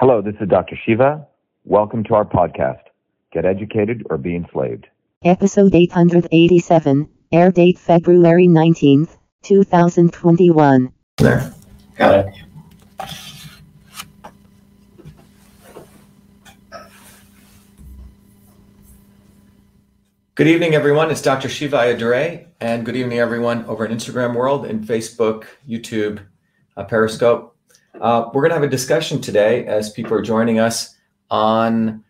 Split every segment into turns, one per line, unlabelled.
Hello, this is Dr. Shiva. Welcome to our podcast, Get Educated or Be Enslaved.
Episode 887, air date February 19th, 2021.
There. Got it. Good evening, everyone. It's Dr. Shiva Ayyadurai, and good evening, everyone, over in Instagram world and Facebook, YouTube, uh, Periscope. Uh, we're going to have a discussion today as people are joining us on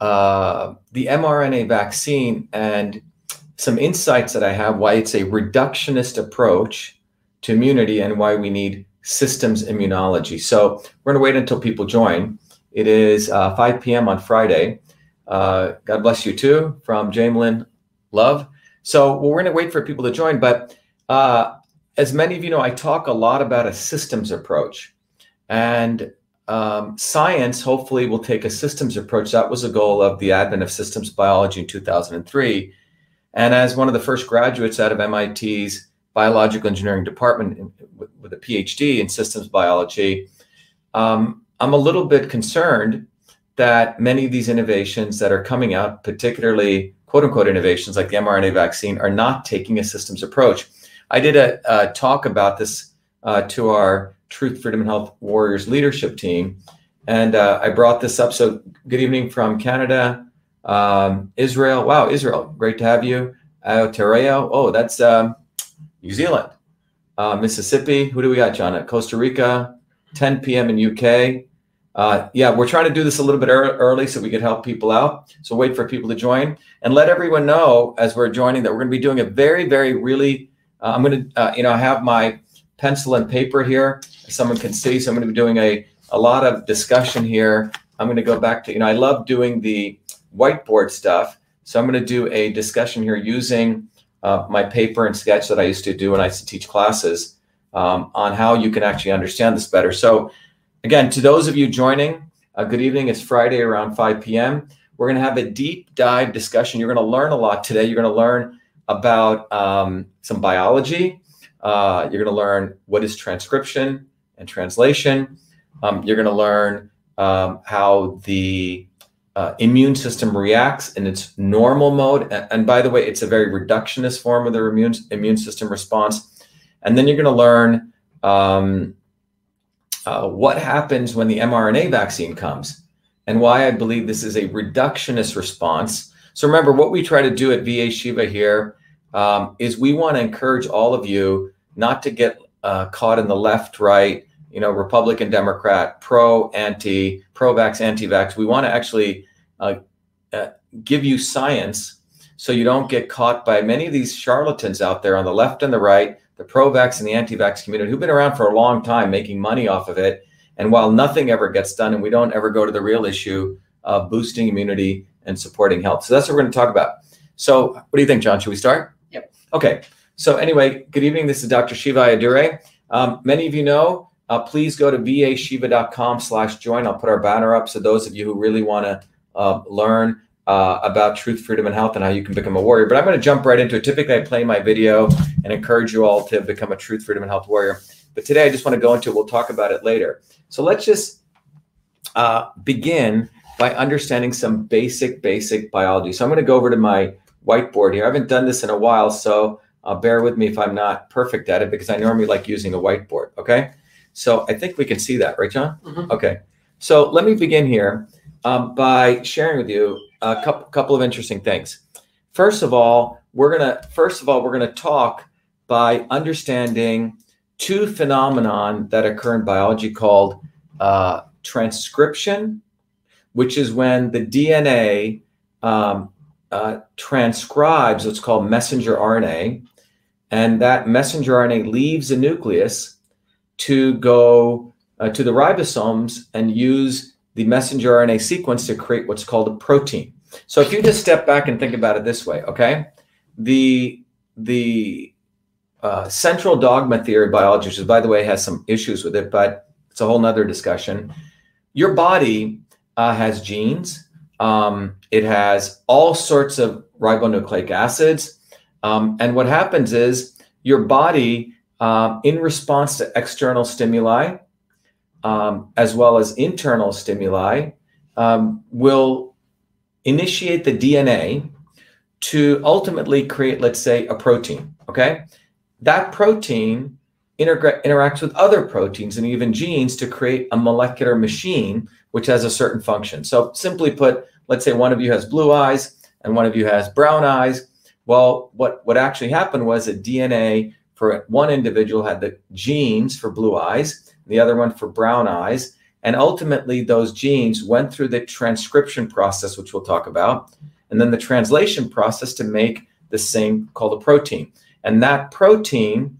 uh, the mRNA vaccine and some insights that I have why it's a reductionist approach to immunity and why we need systems immunology. So we're going to wait until people join. It is uh, 5 p.m. on Friday. Uh, God bless you too, from Jamelin Love. So well, we're going to wait for people to join. But uh, as many of you know, I talk a lot about a systems approach. And um, science hopefully will take a systems approach. That was the goal of the advent of systems biology in 2003. And as one of the first graduates out of MIT's biological engineering department in, with, with, a PhD in systems biology, um, I'm a little bit concerned that many of these innovations that are coming out, particularly quote unquote innovations like the mRNA vaccine, are not taking a systems approach. I did a, a talk about this uh, to our Truth, Freedom, and Health Warriors leadership team. And uh, I brought this up. So, good evening from Canada, um, Israel. Wow, Israel, great to have you. Aotearoa. Oh, that's um, New Zealand. Uh, Mississippi. Who do we got, John? at Costa Rica, 10 p.m. in UK. Uh, yeah, we're trying to do this a little bit early so we could help people out. So wait for people to join and let everyone know as we're joining that we're going to be doing a very, very, really. Uh, I'm going to, uh, you know, have my pencil and paper here. Someone can see. So I'm going to be doing a, a lot of discussion here. I'm going to go back to, you know, I love doing the whiteboard stuff. So I'm going to do a discussion here using uh, my paper and sketch that I used to do when I used to teach classes um, on how you can actually understand this better. So again, to those of you joining, uh, good evening. It's Friday around 5 p.m. We're going to have a deep dive discussion. You're going to learn a lot today. You're going to learn about um, some biology, uh, you're going to learn what is transcription and translation. Um, you're going to learn um, how the uh, immune system reacts in its normal mode. And, and, by the way, it's a very reductionist form of the immune, immune system response. And then you're going to learn um, uh, what happens when the mRNA vaccine comes and why I believe this is a reductionist response. So remember, what we try to do at VA Shiva here um, is we want to encourage all of you not to get uh, caught in the left, right, you know, Republican, Democrat, pro, anti, pro vax, anti vax. We want to actually uh, uh, give you science so you don't get caught by many of these charlatans out there on the left and the right, the pro vax and the anti vax community who've been around for a long time making money off of it. And while nothing ever gets done and we don't ever go to the real issue of boosting immunity and supporting health. So that's what we're going to talk about. So, what do you think, John? Should we start?
Yep.
Okay. So anyway, good evening. This is Dr. Shiva Ayyadurai. Um, many of you know, uh, please go to vashiva.com slash join. I'll put our banner up. So those of you who really want to uh, learn uh, about truth, freedom, and health and how you can become a warrior. But I'm going to jump right into it. Typically, I play my video and encourage you all to become a truth, freedom, and health warrior. But today, I just want to go into it. We'll talk about it later. So let's just uh, begin by understanding some basic, basic biology. So I'm going to go over to my whiteboard here. I haven't done this in a while, so uh, bear with me if I'm not perfect at it because I normally like using a whiteboard. Okay. So I think we can see that, right, John? Mm-hmm. Okay. So let me begin here um, by sharing with you a couple, couple of interesting things. First of all, we're gonna first of all we're gonna talk by understanding two phenomenon that occur in biology called uh, transcription, which is when the DNA um, uh, transcribes what's called messenger RNA, and that messenger RNA leaves the nucleus to go uh, to the ribosomes and use the messenger RNA sequence to create what's called a protein. So if you just step back and think about it this way, okay, the the uh, central dogma theory of biology, which by the way, has some issues with it, but it's a whole nother discussion. Your body uh, has genes. Um, it has all sorts of ribonucleic acids. Um, and what happens is your body, um, in response to external stimuli, um, as well as internal stimuli, um, will initiate the DNA to ultimately create, let's say, a protein. Okay. That protein interacts with other proteins and even genes to create a molecular machine which has a certain function. So, simply put, let's say one of you has blue eyes and one of you has brown eyes. Well, what, what actually happened was that DNA for one individual had the genes for blue eyes, the other one for brown eyes. And ultimately, those genes went through the transcription process, which we'll talk about, and then the translation process to make the same called a protein. And that protein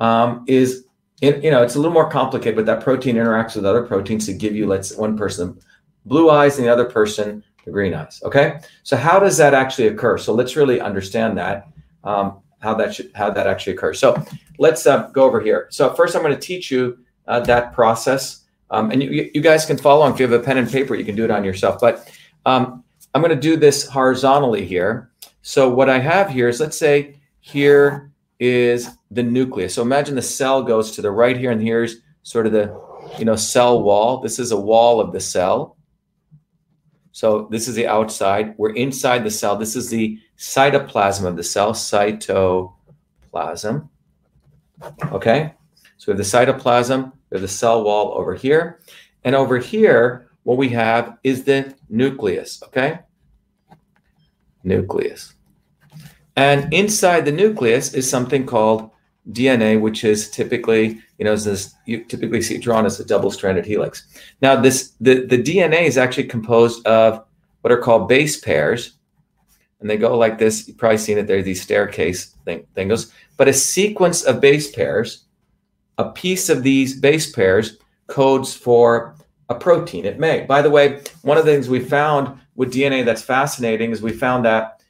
um, is you know, it's a little more complicated, but that protein interacts with other proteins to give you, let's one person blue eyes and the other person green eyes. Okay, so how does that actually occur? So let's really understand that um, how that should how that actually occurs. So let's uh, go over here. So first, I'm going to teach you uh, that process, um, and you, you guys can follow. If you have a pen and paper, you can do it on yourself. But um, I'm going to do this horizontally here. So what I have here is, let's say here is the nucleus. So imagine the cell goes to the right here, and here's sort of the you know cell wall. This is a wall of the cell. So this is the outside. We're inside the cell. This is the cytoplasm of the cell, cytoplasm. Okay, so we have the cytoplasm, we have the cell wall over here. And over here, what we have is the nucleus, okay? Nucleus. And inside the nucleus is something called DNA, which is typically, you know, this you typically see drawn as a double-stranded helix. Now, this the, the DNA is actually composed of what are called base pairs, and they go like this. You've probably seen it there, these staircase thing, thingos. But a sequence of base pairs, a piece of these base pairs codes for a protein. It may. By the way, one of the things we found with DNA that's fascinating is we found that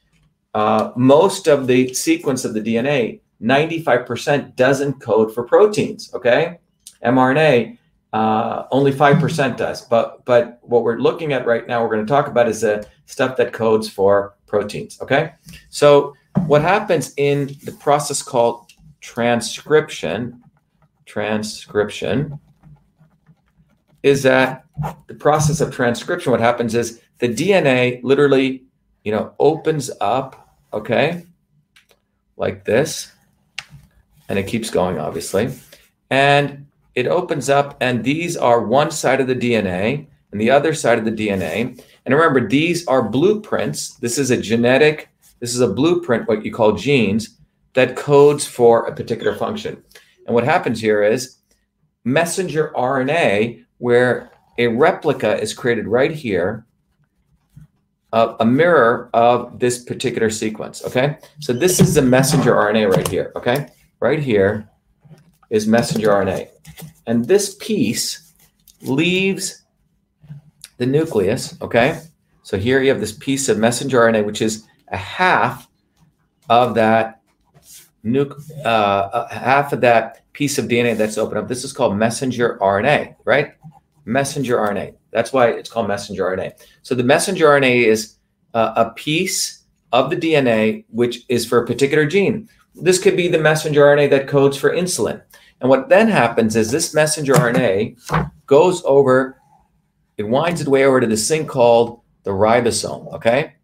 uh, most of the sequence of the DNA, 95% doesn't code for proteins. Okay, mRNA uh, only 5% does. But but what we're looking at right now, we're going to talk about is the stuff that codes for proteins. Okay, so what happens in the process called transcription? Transcription is that the process of transcription. What happens is the DNA literally, you know, opens up okay, like this. And it keeps going, obviously. And it opens up, and these are one side of the DNA and the other side of the DNA. And remember, these are blueprints. This is a genetic, this is a blueprint, what you call genes, that codes for a particular function. And what happens here is messenger RNA, where a replica is created right here a mirror of this particular sequence. Okay, so this is the messenger RNA right here. Okay, right here is messenger RNA, and this piece leaves the nucleus. Okay, so here you have this piece of messenger RNA, which is a half of that nuc uh, half of that piece of DNA that's open up. This is called messenger RNA, right? Messenger RNA. That's why it's called messenger RNA. So the messenger RNA is uh, a piece of the DNA which is for a particular gene. This could be the messenger RNA that codes for insulin. And what then happens is this messenger RNA goes over, it winds its way over to this thing called the ribosome, okay?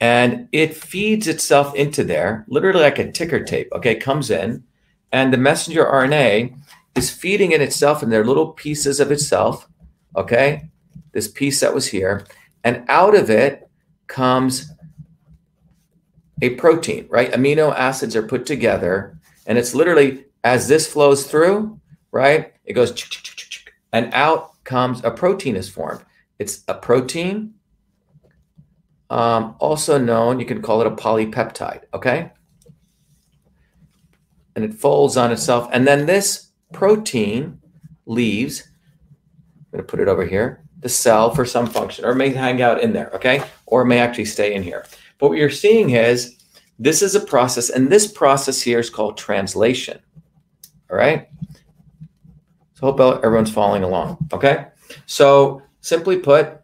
And it feeds itself into there, literally like a ticker tape, okay? Comes in, and the messenger RNA is feeding in itself in their little pieces of itself, okay? this piece that was here, and out of it comes a protein, right? Amino acids are put together, and it's literally as this flows through, right? It goes, and out comes a protein is formed. It's a protein, um, also known, you can call it a polypeptide, okay? And it folds on itself. And then this protein leaves, I'm going to put it over here, the cell for some function, or may hang out in there, okay? Or may actually stay in here. But what you're seeing is this is a process, and this process here is called translation. All right. So hope everyone's following along. Okay. So simply put,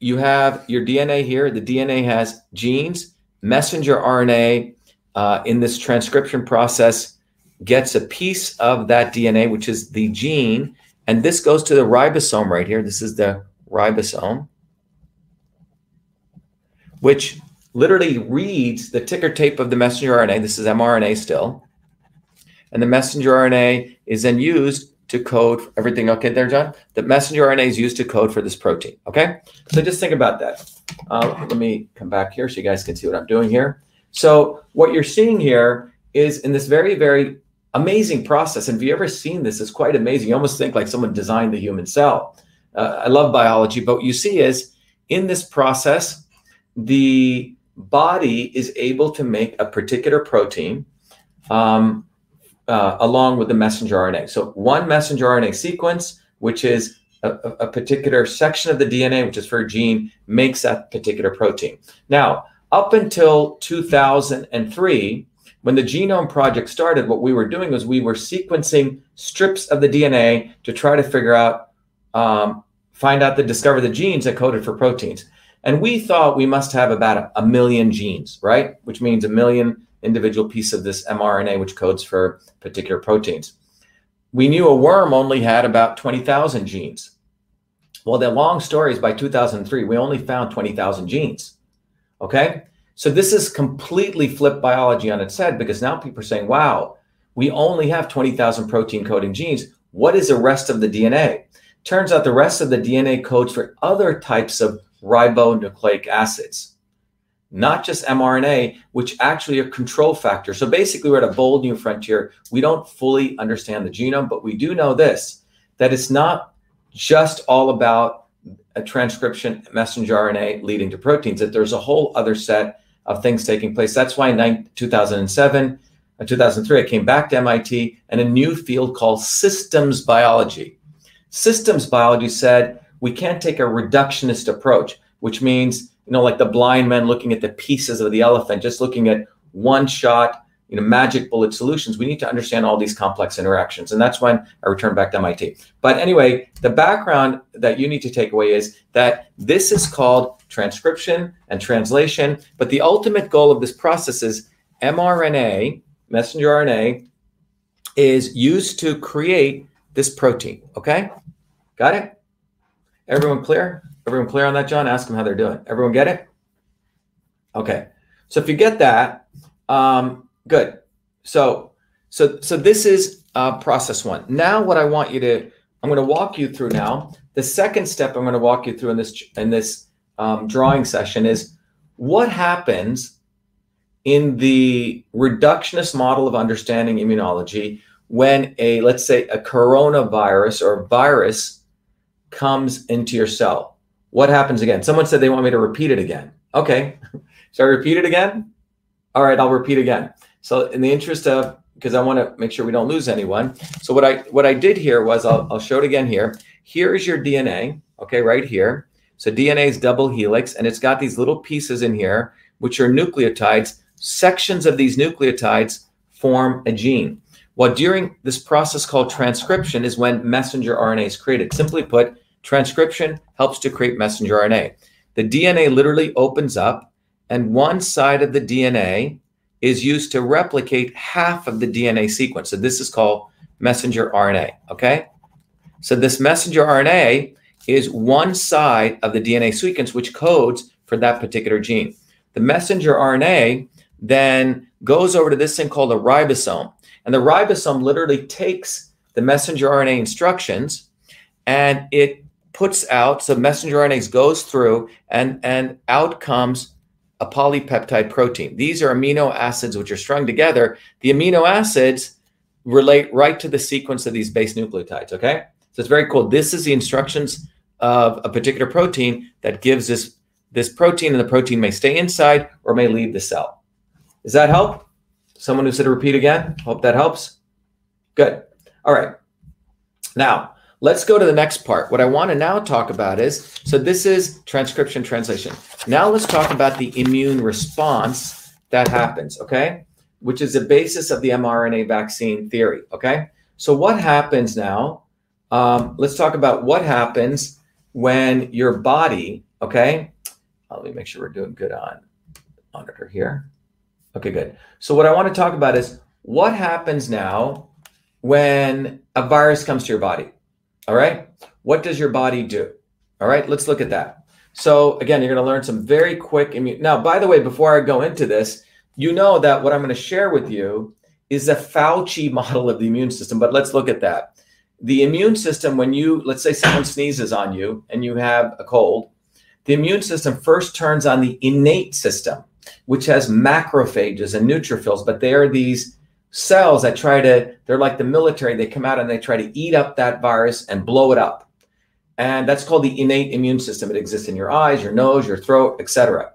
you have your DNA here. The DNA has genes, messenger RNA uh, in this transcription process gets a piece of that DNA, which is the gene, And this goes to the ribosome right here. This is the ribosome, which literally reads the ticker tape of the messenger RNA. This is mRNA still. And the messenger RNA is then used to code everything. Okay, there, John? The messenger RNA is used to code for this protein. Okay? So just think about that. Uh, let me come back here so you guys can see what I'm doing here. So what you're seeing here is in this very, very amazing process. And if you've ever seen this, it's quite amazing. You almost think like someone designed the human cell. Uh, I love biology, but what you see is in this process, the body is able to make a particular protein um, uh, along with the messenger RNA. So one messenger RNA sequence, which is a, a, particular section of the DNA, which is for a gene, makes that particular protein. Now, up until 2003, when the Genome Project started, what we were doing was we were sequencing strips of the DNA to try to figure out, um, find out the discover the genes that coded for proteins. And we thought we must have about a, million genes, right? Which means a million individual piece of this mRNA, which codes for particular proteins. We knew a worm only had about 20,000 genes. Well, the long story is by 2003, we only found 20,000 genes. Okay. So this is completely flipped biology on its head because now people are saying, wow, we only have 20,000 protein coding genes. What is the rest of the DNA? Turns out the rest of the DNA codes for other types of ribonucleic acids, not just mRNA, which actually are control factors. So basically, we're at a bold new frontier. We don't fully understand the genome, but we do know this that it's not just all about a transcription messenger RNA leading to proteins, that there's a whole other set of things taking place. That's why in 2007, uh, 2003, I came back to MIT and a new field called systems biology. Systems biology said we can't take a reductionist approach, which means, you know, like the blind man looking at the pieces of the elephant, just looking at one shot, you know, magic bullet solutions. We need to understand all these complex interactions. And that's when I returned back to MIT. But anyway, the background that you need to take away is that this is called transcription and translation. But the ultimate goal of this process is mRNA, messenger RNA, is used to create this protein. Okay? Got it? Everyone clear? Everyone clear on that, John? Ask them how they're doing. Everyone get it? Okay. So if you get that, um, good. So, so, so this is uh, process one. Now, what I want you to, I'm going to walk you through now. The second step I'm going to walk you through in this in this um, drawing session is what happens in the reductionist model of understanding immunology when a let's say a coronavirus or virus comes into your cell. What happens again? Someone said they want me to repeat it again. Okay. so I repeat it again? All right, I'll repeat again. So in the interest of because I want to make sure we don't lose anyone. So what I what I did here was I'll, I'll show it again here. Here is your DNA, okay, right here. So DNA is double helix, and it's got these little pieces in here, which are nucleotides. Sections of these nucleotides form a gene. Well, during this process called transcription is when messenger RNA is created. Simply put, Transcription helps to create messenger RNA. The DNA literally opens up, and one side of the DNA is used to replicate half of the DNA sequence. So this is called messenger RNA. Okay. So this messenger RNA is one side of the DNA sequence which codes for that particular gene. The messenger RNA then goes over to this thing called a ribosome. And the ribosome literally takes the messenger RNA instructions and it puts out so messenger RNAs goes through and and out comes a polypeptide protein. These are amino acids which are strung together. The amino acids relate right to the sequence of these base nucleotides. Okay, so it's very cool. This is the instructions of a particular protein that gives this this protein, and the protein may stay inside or may leave the cell. Does that help? Someone who said to repeat again. Hope that helps. Good. All right. Now, Let's go to the next part. What I want to now talk about is so this is transcription translation. Now let's talk about the immune response that happens, okay? Which is the basis of the mRNA vaccine theory, okay? So what happens now? Um, let's talk about what happens when your body, okay? Let me make sure we're doing good on monitor here. Okay, good. So what I want to talk about is what happens now when a virus comes to your body. All right. What does your body do? All right. Let's look at that. So again, you're going to learn some very quick immune. Now, by the way, before I go into this, you know that what I'm going to share with you is a Fauci model of the immune system. But let's look at that. The immune system, when you, let's say someone sneezes on you and you have a cold, the immune system first turns on the innate system, which has macrophages and neutrophils, but they are these cells that try to, they're like the military, they come out and they try to eat up that virus and blow it up. And that's called the innate immune system. It exists in your eyes, your nose, your throat, etc.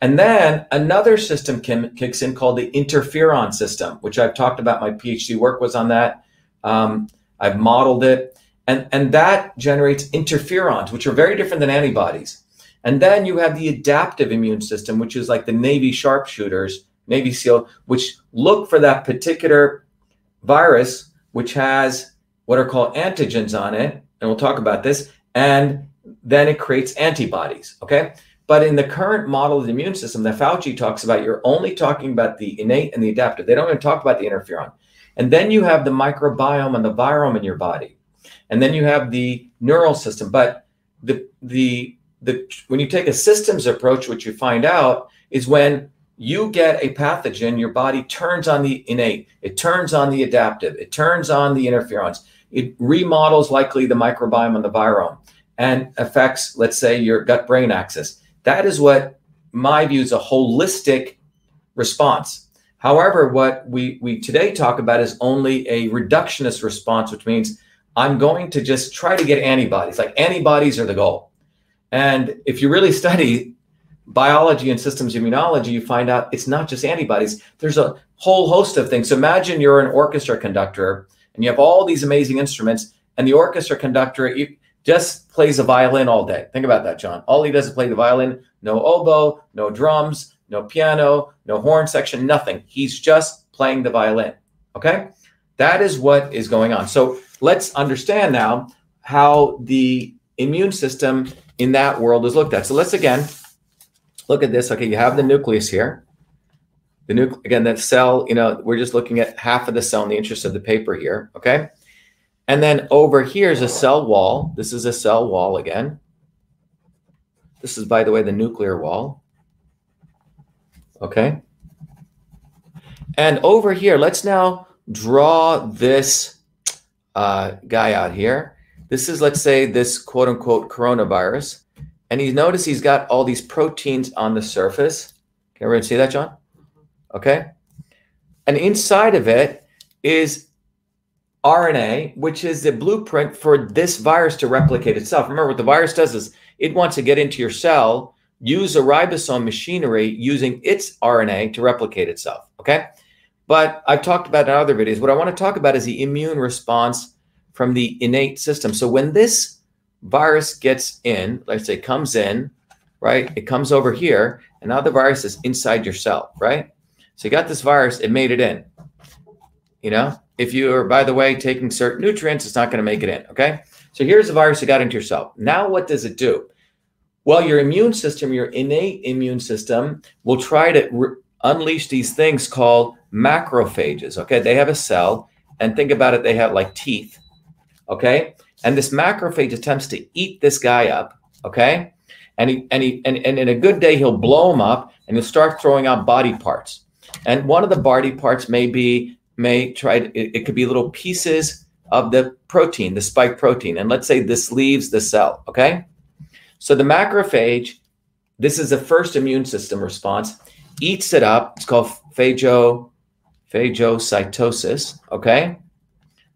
And then another system kim, kicks in called the interferon system, which I've talked about. My PhD work was on that. Um, I've modeled it. And, and that generates interferons, which are very different than antibodies. And then you have the adaptive immune system, which is like the Navy sharpshooters, Navy SEAL, which look for that particular virus, which has what are called antigens on it. And we'll talk about this. And then it creates antibodies. Okay. But in the current model of the immune system that Fauci talks about, you're only talking about the innate and the adaptive. They don't even talk about the interferon. And then you have the microbiome and the virome in your body. And then you have the neural system. But the the the when you take a systems approach, what you find out is when you get a pathogen, your body turns on the innate, it turns on the adaptive, it turns on the interferons, it remodels likely the microbiome and the virome and affects, let's say, your gut brain axis. That is what my view is a holistic response. However, what we, we today talk about is only a reductionist response, which means I'm going to just try to get antibodies. Like antibodies are the goal. And if you really study biology and systems immunology, you find out it's not just antibodies. There's a whole host of things. So imagine you're an orchestra conductor and you have all these amazing instruments, and the orchestra conductor, just plays a violin all day. Think about that, John. All he does is play the violin, no oboe, no drums, no piano, no horn section, nothing. He's just playing the violin. Okay? That is what is going on. So let's understand now how the immune system in that world is looked at. So let's again look at this. Okay, you have the nucleus here. The nucle again, that cell, you know, we're just looking at half of the cell in the interest of the paper here. Okay. And then over here is a cell wall. This is a cell wall again. This is, by the way, the nuclear wall. Okay. And over here, let's now draw this uh, guy out here. This is, let's say, this quote unquote coronavirus. And you notice he's got all these proteins on the surface. Can everyone see that, John? Mm-hmm. Okay. And inside of it is RNA, which is the blueprint for this virus to replicate itself. Remember, what the virus does is it wants to get into your cell, use a ribosome machinery using its RNA to replicate itself. Okay. But I've talked about in other videos. What I want to talk about is the immune response from the innate system. So when this virus gets in, let's say comes in, right? It comes over here, and now the virus is inside your cell, right? So you got this virus, it made it in. You know, if you are, by the way, taking certain nutrients, it's not going to make it in. Okay. So here's the virus that got into your cell. Now, what does it do? Well, your immune system, your innate immune system, will try to re- unleash these things called macrophages. Okay. They have a cell, and think about it, they have like teeth. Okay. And this macrophage attempts to eat this guy up. Okay. And he, and he, and, and in a good day, he'll blow him up and he'll start throwing out body parts. And one of the body parts may be may try to, it, it could be little pieces of the protein, the spike protein. And let's say this leaves the cell, okay? So the macrophage, this is the first immune system response, eats it up. It's called phago, phagocytosis, okay?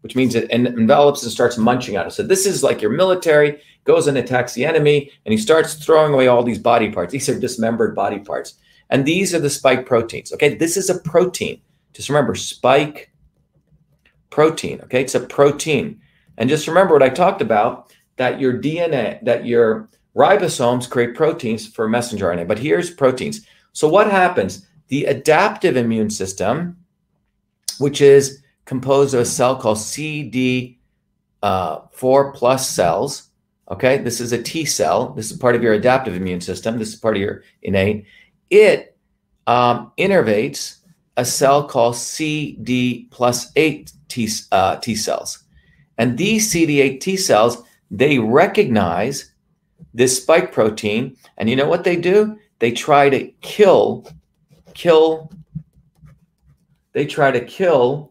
Which means it envelops and starts munching on it. So this is like your military goes and attacks the enemy, and he starts throwing away all these body parts. These are dismembered body parts. And these are the spike proteins, okay? This is a protein. Just remember spike protein. Okay, it's a protein. And just remember what I talked about that your DNA, that your ribosomes create proteins for messenger RNA. But here's proteins. So what happens? The adaptive immune system, which is composed of a cell called CD4 uh, plus cells. Okay, this is a T cell. This is part of your adaptive immune system. This is part of your innate. It um, innervates a cell called CD plus 8 T, uh, T cells. And these CD8 T cells, they recognize this spike protein. And you know what they do? They try to kill, kill, they try to kill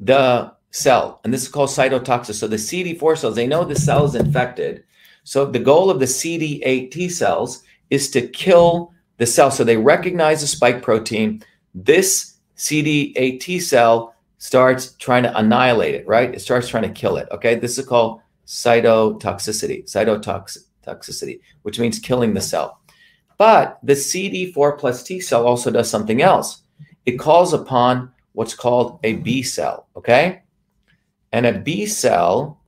the cell. And this is called cytotoxic. So the CD4 cells, they know the cell is infected. So the goal of the CD8 T cells is to kill the cell. So they recognize the spike protein. This CD8 T cell starts trying to annihilate it, right? It starts trying to kill it. Okay. This is called cytotoxicity, cytotoxicity, which means killing the cell. But the CD4 plus T cell also does something else. It calls upon what's called a B cell. Okay. And a B cell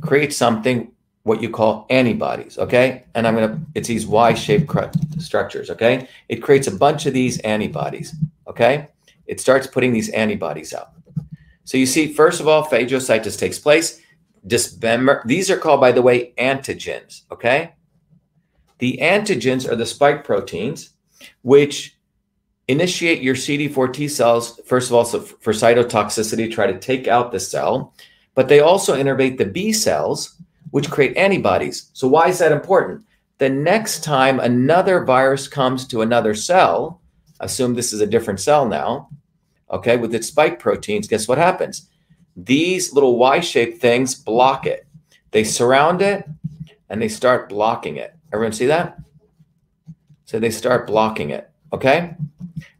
creates something what you call antibodies, okay? And I'm gonna, it's these Y-shaped structures, okay? It creates a bunch of these antibodies, okay? It starts putting these antibodies out. So you see, first of all, phagocytosis takes place. Dismember, these are called, by the way, antigens, okay? The antigens are the spike proteins, which initiate your CD4 T cells, first of all, so for cytotoxicity, try to take out the cell, but they also innervate the B cells, which create antibodies. So, why is that important? The next time another virus comes to another cell, assume this is a different cell now, okay, with its spike proteins, guess what happens? These little Y shaped things block it. They surround it and they start blocking it. Everyone see that? So they start blocking it, okay?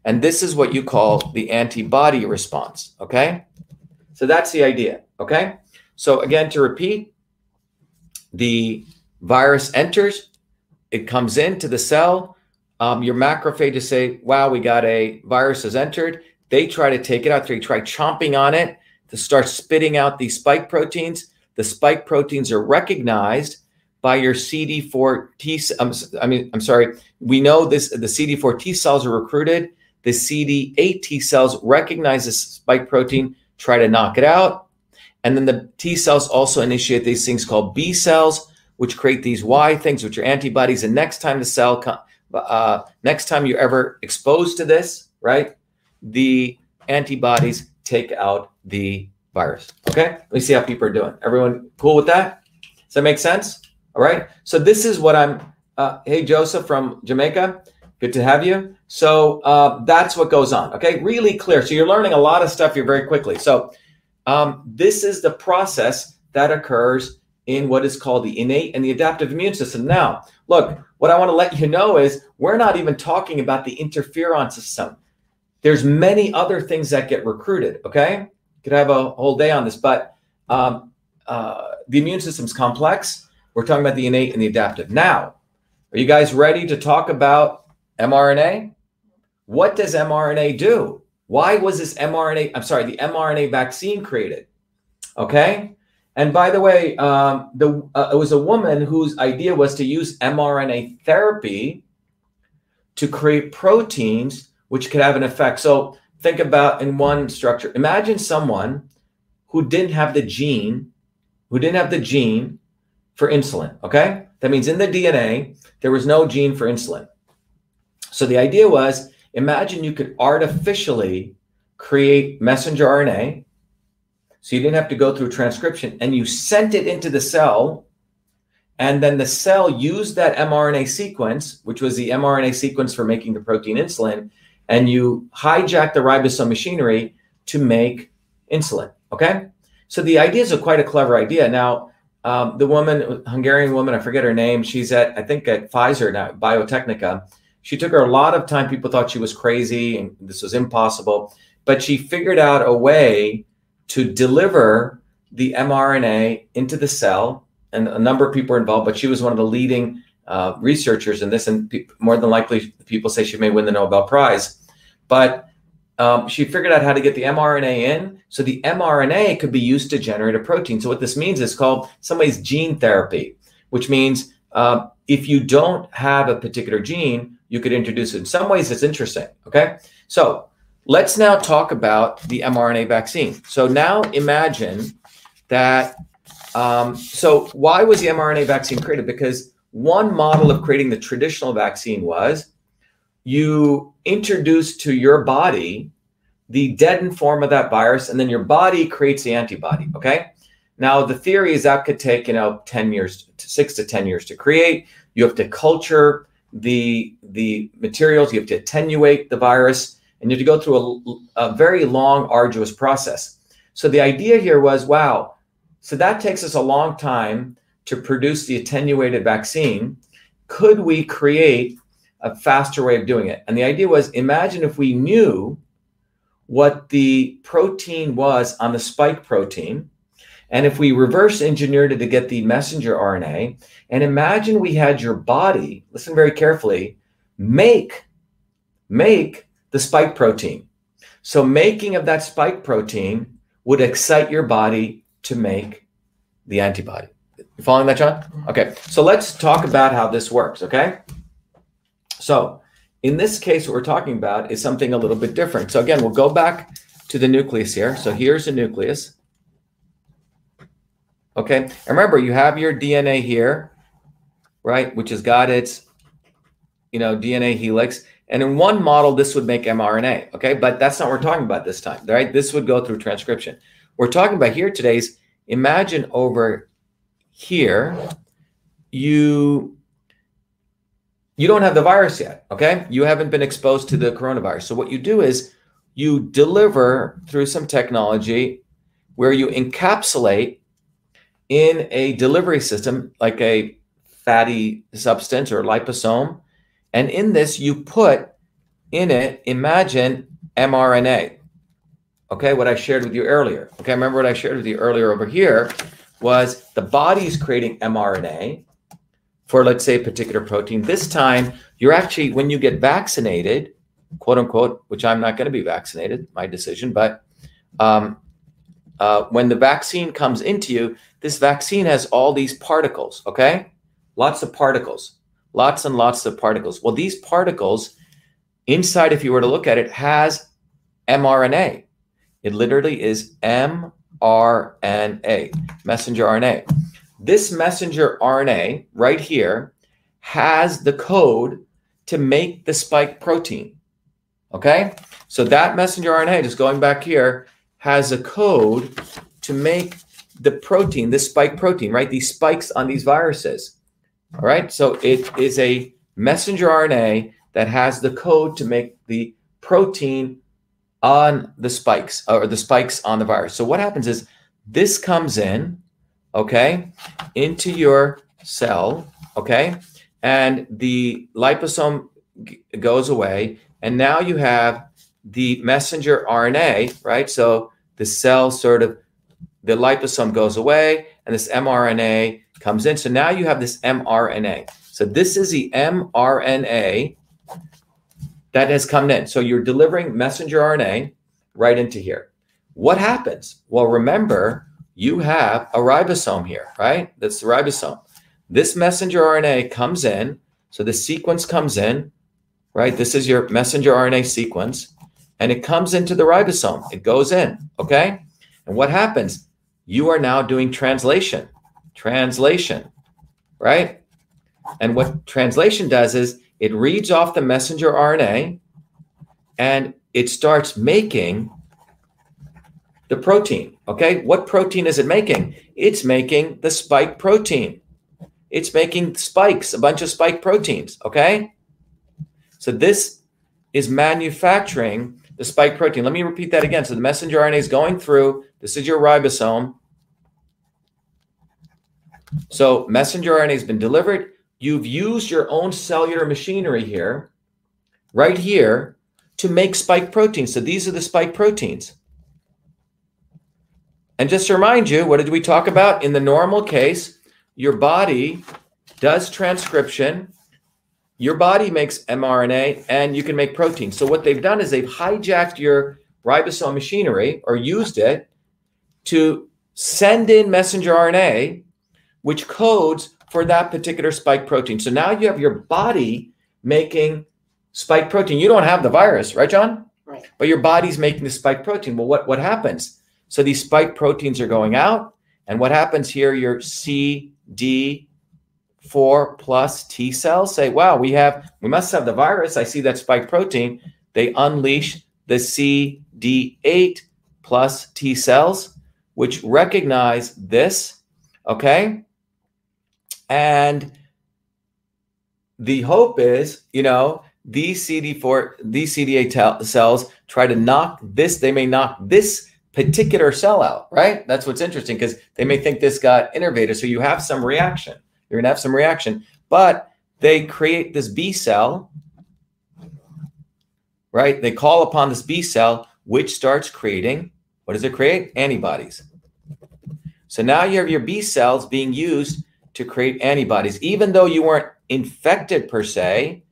And this is what you call the antibody response, okay? So that's the idea, okay? So again, to repeat, the virus enters, it comes into the cell. Um, your macrophages say, wow, we got a virus has entered. They try to take it out. They try chomping on it to start spitting out these spike proteins. The spike proteins are recognized by your CD4 T. Um, I mean, I'm sorry. We know this. The CD4 T cells are recruited. The CD8 T cells recognize this spike protein, try to knock it out. And then the T cells also initiate these things called B cells, which create these Y things, which are antibodies. And next time the cell, uh, next time you're ever exposed to this, right, the antibodies take out the virus. Okay, let me see how people are doing. Everyone cool with that? Does that make sense? All right. So this is what I'm. Uh, hey, Joseph from Jamaica. Good to have you. So uh, that's what goes on. Okay, really clear. So you're learning a lot of stuff here very quickly. So um, this is the process that occurs in what is called the innate and the adaptive immune system. Now, look, what I want to let you know is we're not even talking about the interferon system. There's many other things that get recruited. Okay, could have a whole day on this, but um, uh, the immune system's complex. We're talking about the innate and the adaptive. Now, are you guys ready to talk about mRNA? What does mRNA do? Why was this mRNA, I'm sorry, the mRNA vaccine created? Okay. And by the way, um, the, uh, it was a woman whose idea was to use mRNA therapy to create proteins which could have an effect. So think about in one structure. Imagine someone who didn't have the gene, who didn't have the gene for insulin. Okay. That means in the DNA, there was no gene for insulin. So the idea was imagine you could artificially create messenger RNA. So you didn't have to go through transcription and you sent it into the cell. And then the cell used that mRNA sequence, which was the mRNA sequence for making the protein insulin, and you hijack the ribosome machinery to make insulin. Okay. So the idea is a quite a clever idea. Now, um, the woman, Hungarian woman, I forget her name, she's at, I think, at Pfizer now, Biotechnica she took her a lot of time. People thought she was crazy and this was impossible, but she figured out a way to deliver the mRNA into the cell. And a number of people were involved, but she was one of the leading uh, researchers in this. And pe- more than likely, people say she may win the Nobel Prize. But um, she figured out how to get the mRNA in. So the mRNA could be used to generate a protein. So what this means is called, some ways, gene therapy, which means uh, if you don't have a particular gene, you could introduce it. In some ways, it's interesting. Okay. So let's now talk about the mRNA vaccine. So now imagine that. Um, so why was the mRNA vaccine created? Because one model of creating the traditional vaccine was you introduce to your body the deadened form of that virus, and then your body creates the antibody. Okay. Now the theory is that could take you know ten years, six to ten years to create. You have to culture the the materials. You have to attenuate the virus, and you have to go through a, a very long, arduous process. So the idea here was, wow, so that takes us a long time to produce the attenuated vaccine. Could we create a faster way of doing it? And the idea was, imagine if we knew what the protein was on the spike protein. And if we reverse engineered it to get the messenger RNA, and imagine we had your body, listen very carefully, make, make the spike protein. So making of that spike protein would excite your body to make the antibody. You following that, John? Mm-hmm. Okay. So let's talk about how this works, okay? So in this case, what we're talking about is something a little bit different. So again, we'll go back to the nucleus here. So here's the nucleus. Okay. And remember, you have your DNA here, right, which has got its, you know, DNA helix. And in one model, this would make mRNA. Okay. But that's not what we're talking about this time, right? This would go through transcription. We're talking about here today is imagine over here, you you don't have the virus yet, okay? You haven't been exposed to the coronavirus. So what you do is you deliver through some technology where you encapsulate in a delivery system like a fatty substance or liposome. And in this, you put in it, imagine mRNA. Okay, what I shared with you earlier. Okay, remember what I shared with you earlier over here was the body's creating mRNA for, let's say, a particular protein. This time, you're actually, when you get vaccinated, quote unquote, which I'm not going to be vaccinated, my decision, but um, uh, when the vaccine comes into you, this vaccine has all these particles, okay? Lots of particles, lots and lots of particles. Well, these particles, inside, if you were to look at it, has mRNA. It literally is mRNA, messenger RNA. This messenger RNA right here has the code to make the spike protein. Okay? So that messenger RNA, just going back here, has a code to make the protein, this spike protein, right? These spikes on these viruses. All right? So it is a messenger RNA that has the code to make the protein on the spikes or the spikes on the virus. So what happens is this comes in okay, into your cell, okay, and the liposome goes away, and now you have the messenger RNA, right? So the cell sort of, the liposome goes away, and this mRNA comes in. So now you have this mRNA. So this is the mRNA that has come in. So you're delivering messenger RNA right into here. What happens? Well, remember, you have a ribosome here, right? That's the ribosome. This messenger RNA comes in. So the sequence comes in, right? This is your messenger RNA sequence, and it comes into the ribosome. It goes in, okay? And what happens? You are now doing translation. Translation, right? And what translation does is it reads off the messenger RNA and it starts making the protein. Okay, what protein is it making? It's making the spike protein. It's making spikes, a bunch of spike proteins. Okay, so this is manufacturing the spike protein. Let me repeat that again. So the messenger RNA is going through. This is your ribosome. So messenger RNA has been delivered. You've used your own cellular machinery here, right here, to make spike proteins. So these are the spike proteins. And just to remind you, what did we talk about? In the normal case, your body does transcription, your body makes mRNA, and you can make protein. So, what they've done is they've hijacked your ribosome machinery or used it to send in messenger RNA, which codes for that particular spike protein. So now you have your body making spike protein. You don't have the virus, right, John?
Right.
But your body's making the spike protein. Well, what, what happens? So these spike proteins are going out. And what happens here? Your CD4 plus T cells say, wow, we have, we must have the virus. I see that spike protein. They unleash the CD8 plus T cells, which recognize this, okay? And the hope is, you know, these CD4, these CD8 cells try to knock this, they may knock this particular sellout, right? That's what's interesting because they may think this got innervated. So you have some reaction. You're going to have some reaction, but they create this B cell, right? They call upon this B cell, which starts creating what does it create? Antibodies. So now you have your B cells being used to create antibodies, even though you weren't infected per se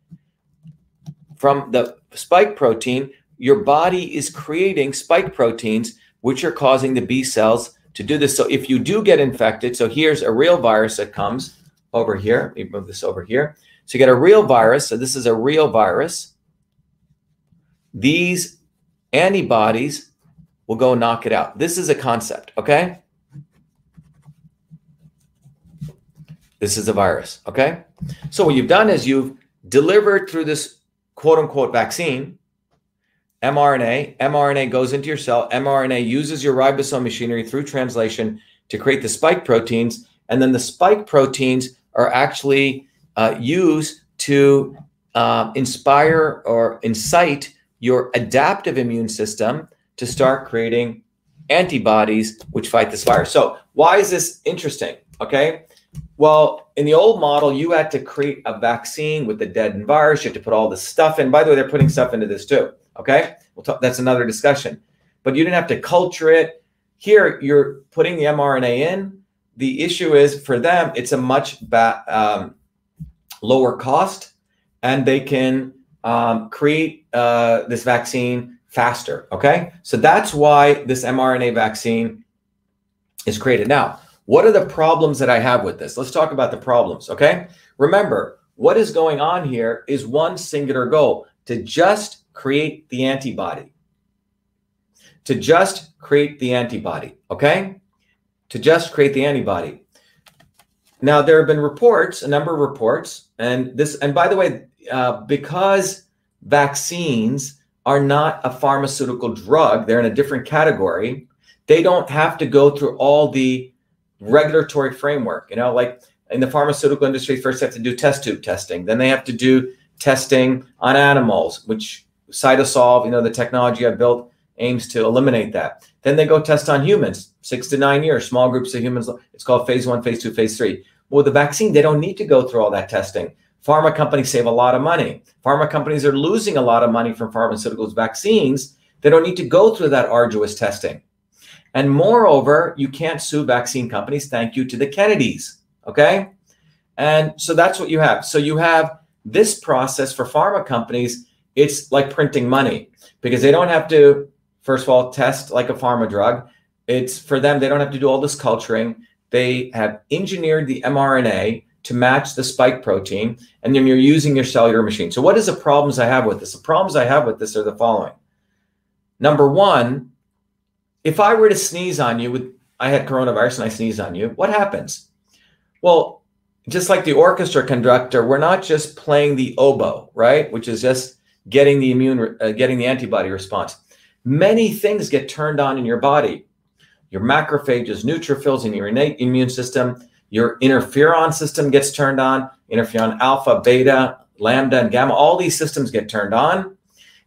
from the spike protein, your body is creating spike proteins, which are causing the B cells to do this. So if you do get infected, so here's a real virus that comes over here. Let me move this over here. So you get a real virus. So this is a real virus. These antibodies will go knock it out. This is a concept, okay? This is a virus, okay? So what you've done is you've delivered through this quote unquote vaccine mRNA. mRNA goes into your cell. mRNA uses your ribosome machinery through translation to create the spike proteins. And then the spike proteins are actually uh, used to uh, inspire or incite your adaptive immune system to start creating antibodies which fight this virus. So, why is this interesting? Okay. Well, in the old model, you had to create a vaccine with the dead virus. You had to put all this stuff in. By the way, they're putting stuff into this too. Okay, we'll talk, that's another discussion. But you didn't have to culture it. Here, you're putting the mRNA in. The issue is for them, it's a much ba- um, lower cost, and they can um, create uh, this vaccine faster. Okay, so that's why this mRNA vaccine is created now. What are the problems that I have with this? Let's talk about the problems, okay? Remember, what is going on here is one singular goal to just create the antibody. To just create the antibody, okay? To just create the antibody. Now, there have been reports, a number of reports, and this, and by the way, uh, because vaccines are not a pharmaceutical drug, they're in a different category, they don't have to go through all the regulatory framework. You know, like in the pharmaceutical industry, first they have to do test tube testing, then they have to do testing on animals, which Cytosolve, you know, the technology I built aims to eliminate that. Then they go test on humans, six to nine years, small groups of humans. It's called phase one, phase two, phase three. Well, with the vaccine, they don't need to go through all that testing. Pharma companies save a lot of money. Pharma companies are losing a lot of money from pharmaceuticals vaccines. They don't need to go through that arduous testing. And moreover, you can't sue vaccine companies. Thank you to the Kennedys. Okay. And so that's what you have. So you have this process for pharma companies. It's like printing money because they don't have to, first of all, test like a pharma drug. It's for them, they don't have to do all this culturing. They have engineered the mRNA to match the spike protein, and then you're using your cellular machine. So, what is the problems I have with this? The problems I have with this are the following. Number one, if I were to sneeze on you with I had coronavirus and I sneeze on you, what happens? Well, just like the orchestra conductor, we're not just playing the oboe, right? Which is just getting the immune, uh, getting the antibody response. Many things get turned on in your body. Your macrophages, neutrophils, and your innate immune system. Your interferon system gets turned on. Interferon alpha, beta, lambda, and gamma. All these systems get turned on,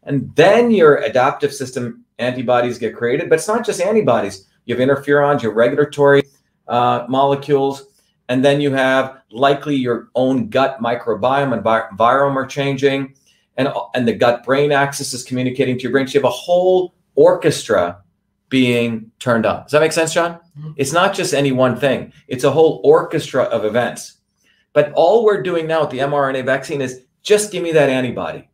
and then your adaptive system antibodies get created, but it's not just antibodies. You have interferons, your regulatory uh, molecules, and then you have likely your own gut microbiome and vi- virome are changing, and, and the gut brain axis is communicating to your brain. So you have a whole orchestra being turned on. Does that make sense, John? Mm-hmm. It's not just any one thing, it's a whole orchestra of events. But all we're doing now with the mRNA vaccine is just give me that antibody.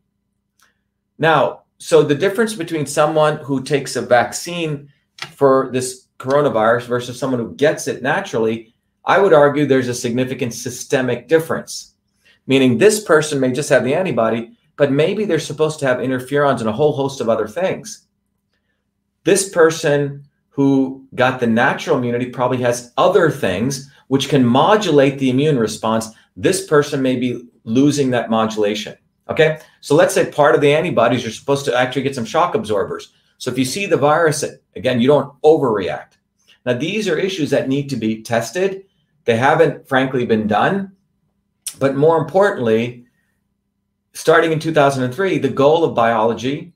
Now, so the difference between someone who takes a vaccine for this coronavirus versus someone who gets it naturally, I would argue there's a significant systemic difference. Meaning this person may just have the antibody, but maybe they're supposed to have interferons and a whole host of other things. This person who got the natural immunity probably has other things which can modulate the immune response. This person may be losing that modulation. Okay. So let's say part of the antibodies, you're supposed to actually get some shock absorbers. So if you see the virus, again, you don't overreact. Now, these are issues that need to be tested. They haven't, frankly, been done. But more importantly, starting in 2003, the goal of biology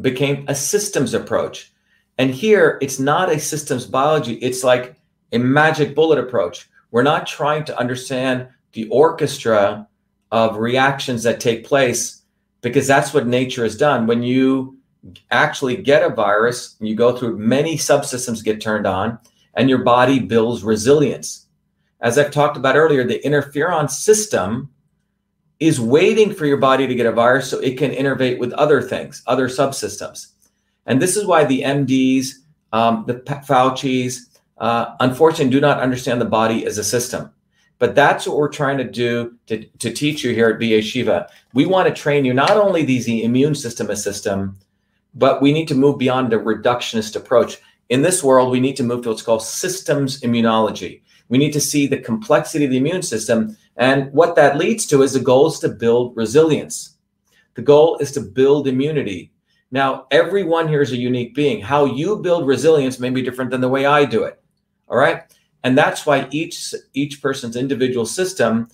became a systems approach. And here, it's not a systems biology, it's like a magic bullet approach. We're not trying to understand the orchestra of reactions that take place because that's what nature has done. When you actually get a virus, you go through many subsystems get turned on, and your body builds resilience. As I've talked about earlier, the interferon system is waiting for your body to get a virus so it can innervate with other things, other subsystems. And this is why the MDs, um, the Fauci's, uh, unfortunately, do not understand the body as a system. But that's what we're trying to do to, to teach you here at VA Shiva. We want to train you not only the immune system as a system, but we need to move beyond a reductionist approach. In this world, we need to move to what's called systems immunology. We need to see the complexity of the immune system. And what that leads to is the goal is to build resilience. The goal is to build immunity. Now, everyone here is a unique being. How you build resilience may be different than the way I do it. All right. And that's why each each person's individual system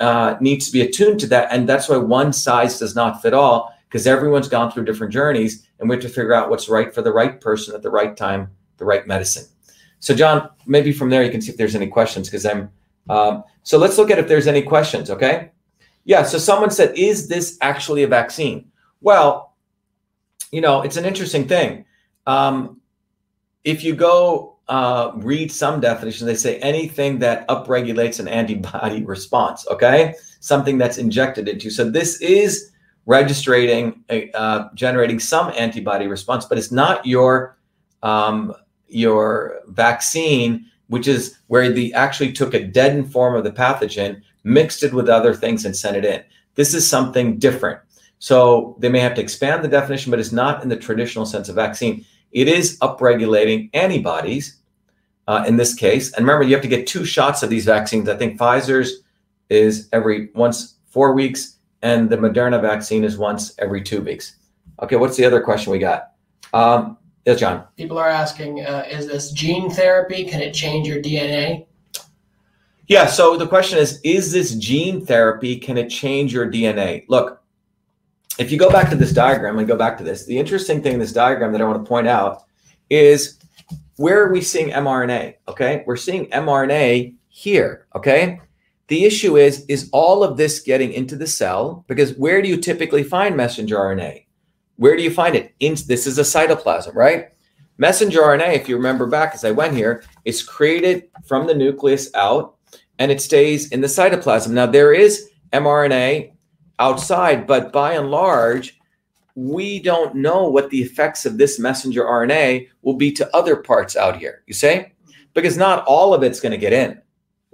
uh, needs to be attuned to that. And that's why one size does not fit all because everyone's gone through different journeys and we have to figure out what's right for the right person at the right time, the right medicine. So, John, maybe from there you can see if there's any questions because I'm. Um, so let's look at if there's any questions. Okay. Yeah. So someone said, "Is this actually a vaccine?" Well, you know, it's an interesting thing. Um, if you go uh, read some definitions, they say anything that upregulates an antibody response. Okay, something that's injected into. So this is registering, uh, generating some antibody response, but it's not your um, your vaccine, which is where they actually took a deadened form of the pathogen, mixed it with other things, and sent it in. This is something different. So they may have to expand the definition, but it's not in the traditional sense of vaccine. It is upregulating antibodies uh, in this case. And remember, you have to get two shots of these vaccines. I think Pfizer's is every once four weeks and the Moderna vaccine is once every two weeks. Okay, what's the other question we got? Um, yes, John.
People are asking, uh, is this gene therapy? Can it change your DNA?
Yeah, so the question is, is this gene therapy? Can it change your DNA? Look, if you go back to this diagram and go back to this, the interesting thing in this diagram that I want to point out is where are we seeing mRNA? Okay, we're seeing mRNA here. Okay, the issue is, is all of this getting into the cell? Because where do you typically find messenger RNA? Where do you find it? In, this is a cytoplasm, right? Messenger RNA, if you remember back as I went here, is created from the nucleus out and it stays in the cytoplasm. Now, there is mRNA outside, but by and large, we don't know what the effects of this messenger RNA will be to other parts out here, you say? Because not all of it's going to get in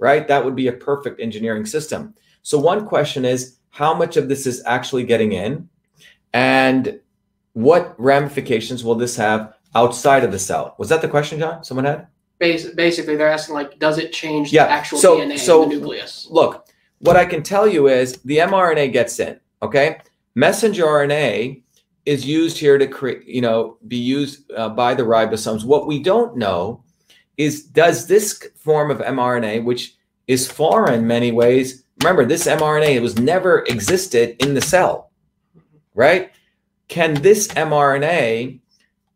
right? That would be a perfect engineering system. So one question is how much of this is actually getting in and what ramifications will this have outside of the cell? Was that the question, John? Someone had?
Basically, they're asking like, does it change yeah. the actual so, DNA
so
in the nucleus?
Look, what I can tell you is the mRNA gets in, okay? Messenger RNA is used here to create, you know, be used uh, by the ribosomes. What we don't know is does this form of mRNA, which is foreign in many ways, remember this mRNA it was never existed in the cell, right? Can this mRNA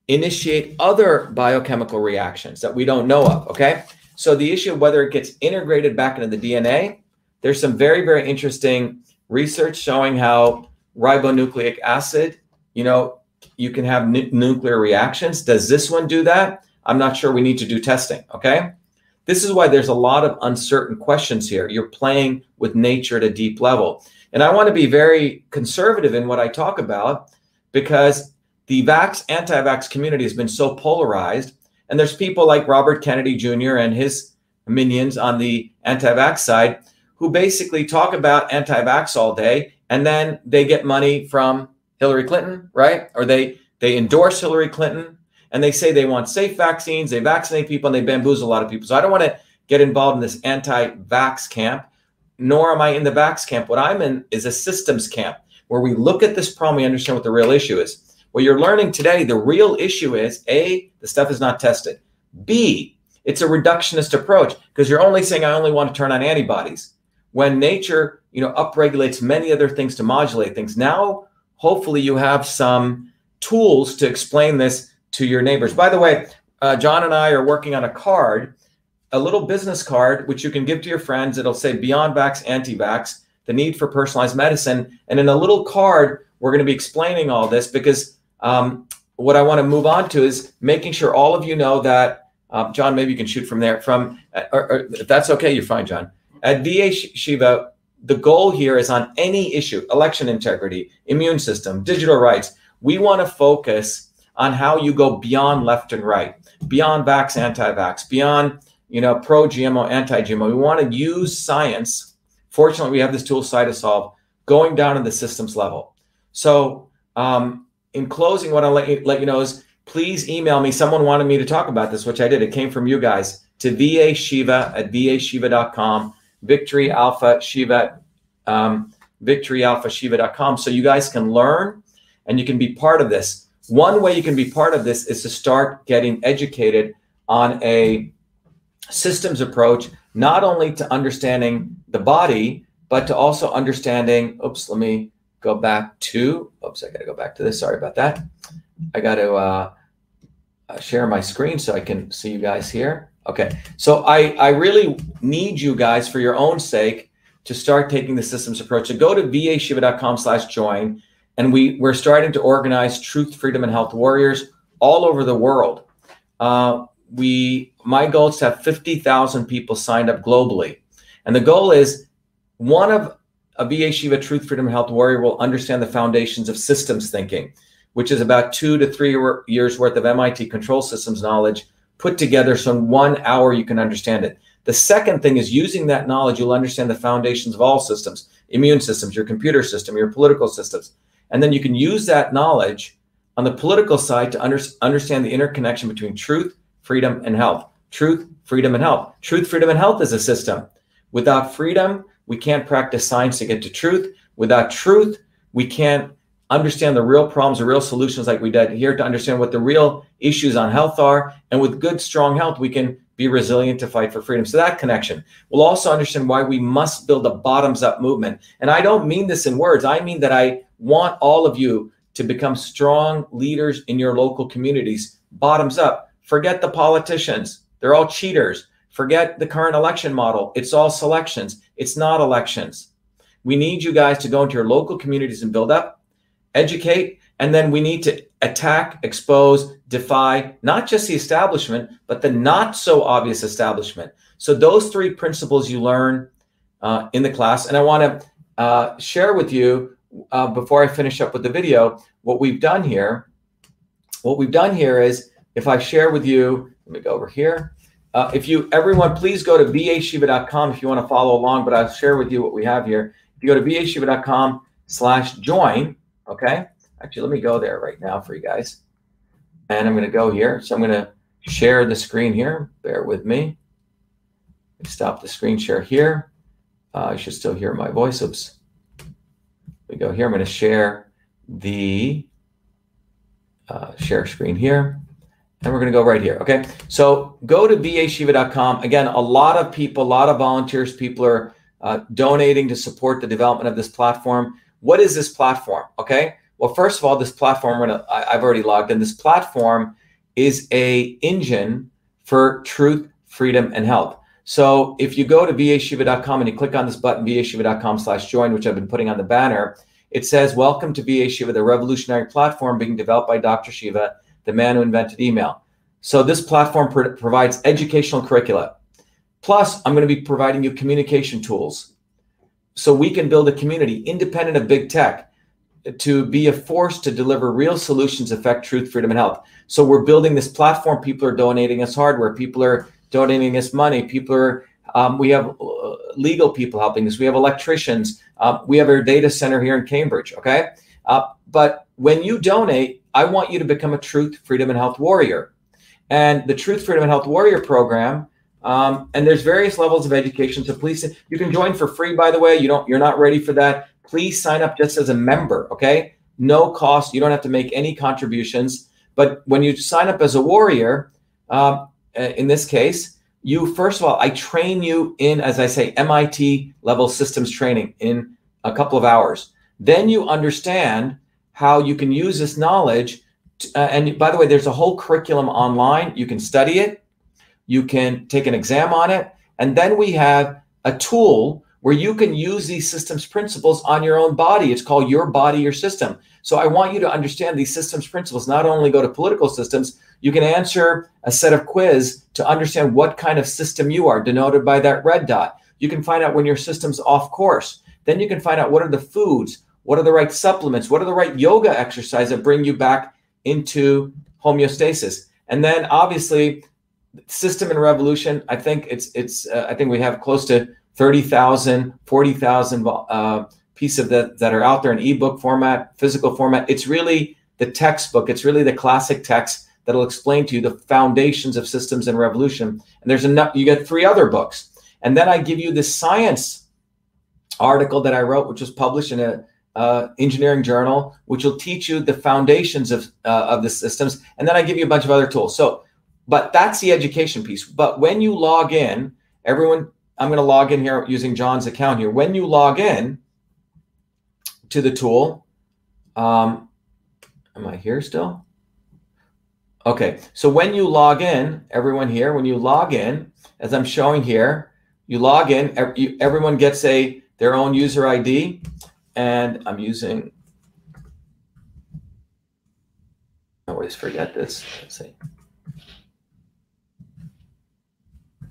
initiate other biochemical reactions that we don't know of? Okay. So the issue of whether it gets integrated back into the DNA, there's some very, very interesting research showing how ribonucleic acid, you know, you can have nuclear reactions. Does this one do that? I'm not sure we need to do testing. Okay. This is why there's a lot of uncertain questions here. You're playing with nature at a deep level. And I want to be very conservative in what I talk about because the vax, anti vax community has been so polarized. And there's people like Robert Kennedy Jr. and his minions on the anti vax side who basically talk about anti vax all day and then they get money from Hillary Clinton, right? Or they, they endorse Hillary Clinton and they say they want safe vaccines, they vaccinate people, and they bamboozle a lot of people. So I don't want to get involved in this anti-vax camp, nor am I in the vax camp. What I'm in is a systems camp where we look at this problem, we understand what the real issue is. What you're learning today, the real issue is A, the stuff is not tested. B, it's a reductionist approach because you're only saying, I only want to turn on antibodies. When nature, you know, upregulates many other things to modulate things. Now, hopefully, you have some tools to explain this to your neighbors. By the way, uh, John and I are working on a card, a little business card, which you can give to your friends. It'll say Beyond Vax, Anti Vax, the need for personalized medicine. And in a little card, we're going to be explaining all this because um, what I want to move on to is making sure all of you know that, uh, John, maybe you can shoot from there. From uh, or, or if that's okay, you're fine, John. At VA Shiva, the goal here is on any issue, election integrity, immune system, digital rights. We want to focus on how you go beyond left and right, beyond vax, anti-vax, beyond you know pro GMO, anti-GMO. We want to use science. Fortunately, we have this tool CytoSolve going down to the systems level. So, um, in closing, what I'll let you, let you know is please email me. Someone wanted me to talk about this, which I did. It came from you guys to va shiva at vashiva.com, victory alpha shiva, um, victoryalphashiva.com. So you guys can learn and you can be part of this. One way you can be part of this is to start getting educated on a systems approach, not only to understanding the body, but to also understanding. Oops, let me go back to. Oops, I got to go back to this. Sorry about that. I got to uh, uh, share my screen so I can see you guys here. Okay, so I I really need you guys for your own sake to start taking the systems approach. So go to vashiva.com/join and we we're starting to organize truth freedom and health warriors all over the world uh, we my goal is to have 50000 people signed up globally and the goal is one of a va shiva truth freedom health warrior will understand the foundations of systems thinking which is about two to three years worth of mit control systems knowledge put together so in one hour you can understand it the second thing is using that knowledge you'll understand the foundations of all systems immune systems your computer system your political systems and then you can use that knowledge on the political side to under, understand the interconnection between truth, freedom, and health. Truth, freedom, and health. Truth, freedom, and health is a system. Without freedom, we can't practice science to get to truth. Without truth, we can't understand the real problems, the real solutions like we did here to understand what the real issues on health are. And with good, strong health, we can be resilient to fight for freedom. So that connection. We'll also understand why we must build a bottoms up movement. And I don't mean this in words. I mean that I want all of you to become strong leaders in your local communities, bottoms up. Forget the politicians. They're all cheaters. Forget the current election model. It's all selections. It's not elections. We need you guys to go into your local communities and build up, educate, and then we need to attack, expose, defy not just the establishment, but the not so obvious establishment. So, those three principles you learn uh, in the class. And I want to uh, share with you uh, before I finish up with the video what we've done here. What we've done here is if I share with you, let me go over here. Uh, if you, everyone, please go to vashiva.com if you want to follow along, but I'll share with you what we have here. If you go to vashiva.com slash join, okay, Actually, let me go there right now for you guys. And I'm going to go here. So I'm going to share the screen here. Bear with me. Stop the screen share here. Uh, you should still hear my voice. Oops. We go here. I'm going to share the uh, share screen here. And we're going to go right here. Okay. So go to vashiva.com. Again, a lot of people, a lot of volunteers, people are uh, donating to support the development of this platform. What is this platform? Okay. Well, first of all, this platform, gonna, I, I've already logged in. This platform is a engine for truth, freedom, and health. So if you go to vashiva.com and you click on this button, vashiva.com slash join, which I've been putting on the banner, it says, welcome to VA Shiva, the revolutionary platform being developed by Dr. Shiva, the man who invented email. So this platform pro- provides educational curricula. Plus, I'm going to be providing you communication tools so we can build a community independent of big tech to be a force to deliver real solutions, affect truth, freedom, and health. So we're building this platform. People are donating us hardware. People are donating us money. People are. Um, we have uh, legal people helping us. We have electricians. Uh, we have our data center here in Cambridge. Okay, uh, but when you donate, I want you to become a truth, freedom, and health warrior. And the Truth, Freedom, and Health Warrior program um, and there's various levels of education. So please, you can join for free. By the way, you don't, you're not ready for that please sign up just as a member. Okay. no cost. You don't have to make any contributions. But when you sign up as a warrior, uh, in this case, you first of all, I train you in, as I say, MIT level systems training in a couple of hours. Then you understand how you can use this knowledge. To, uh, and by the way, there's a whole curriculum online. You can study it, you can take an exam on it. And then we have a tool where you can use these systems principles on your own body. It's called Your Body, Your System. So I want you to understand these systems principles, not only go to political systems, you can answer a set of quiz to understand what kind of system you are, denoted by that red dot. You can find out when your system's off course. Then you can find out what are the foods, what are the right supplements, what are the right yoga exercises that bring you back into homeostasis. And then obviously system and revolution, I think it's it's uh, I think we have close to 30,000, 40,000 uh, pieces of that that are out there in ebook format, physical format. It's really the textbook. It's really the classic text that'll explain to you the foundations of systems and revolution. And there's enough. You get three other books, and then I give you this science article that I wrote, which was published in a uh, engineering journal, which will teach you the foundations of uh, of the systems, and then I give you a bunch of other tools. So, but that's the education piece. But when you log in, everyone I'm going to log in here using John's account here. When you log in to the tool, um, am I here still? Okay, so when you log in, everyone here, when you log in, as I'm showing here, you log in, everyone gets a their own user ID, and I'm using, I always forget this, let's see.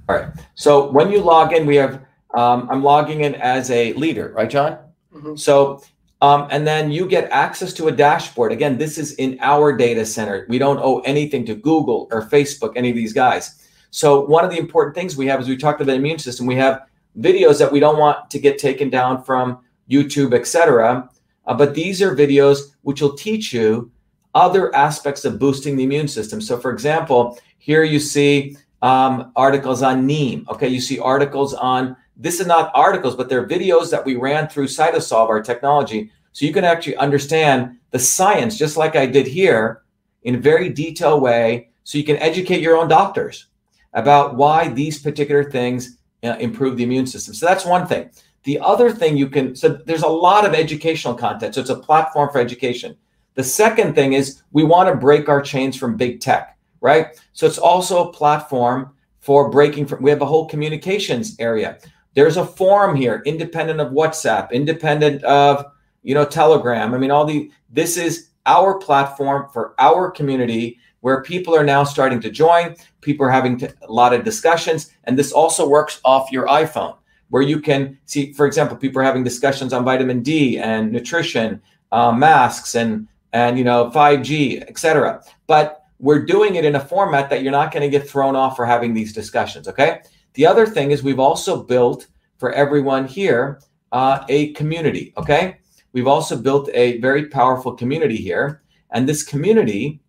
All right. So when you log in, we have um, I'm logging in as a leader, right, John? Mm-hmm. So um, and then you get access to a dashboard. Again, this is in our data center. We don't owe anything to Google or Facebook, any of these guys. So one of the important things we have is we talked about the immune system. We have videos that we don't want to get taken down from YouTube, etc. Uh, but these are videos which will teach you other aspects of boosting the immune system. So, for example, here you see um, articles on Neem. Okay, you see articles on this is not articles, but they're videos that we ran through Cytosolve, our technology. So you can actually understand the science, just like I did here, in a very detailed way. So you can educate your own doctors about why these particular things uh, improve the immune system. So that's one thing. The other thing you can, so there's a lot of educational content. So it's a platform for education. The second thing is we want to break our chains from big tech right? So it's also a platform for breaking from, we have a whole communications area. There's a forum here, independent of WhatsApp, independent of, you know, Telegram. I mean, all the, this is our platform for our community where people are now starting to join. People are having to, a lot of discussions. And this also works off your iPhone where you can see, for example, people are having discussions on vitamin D and nutrition, uh, masks and, and, you know, 5G, etc. But we're doing it in a format that you're not going to get thrown off for having these discussions. Okay. The other thing is we've also built for everyone here uh, a community. Okay. We've also built a very powerful community here. And this community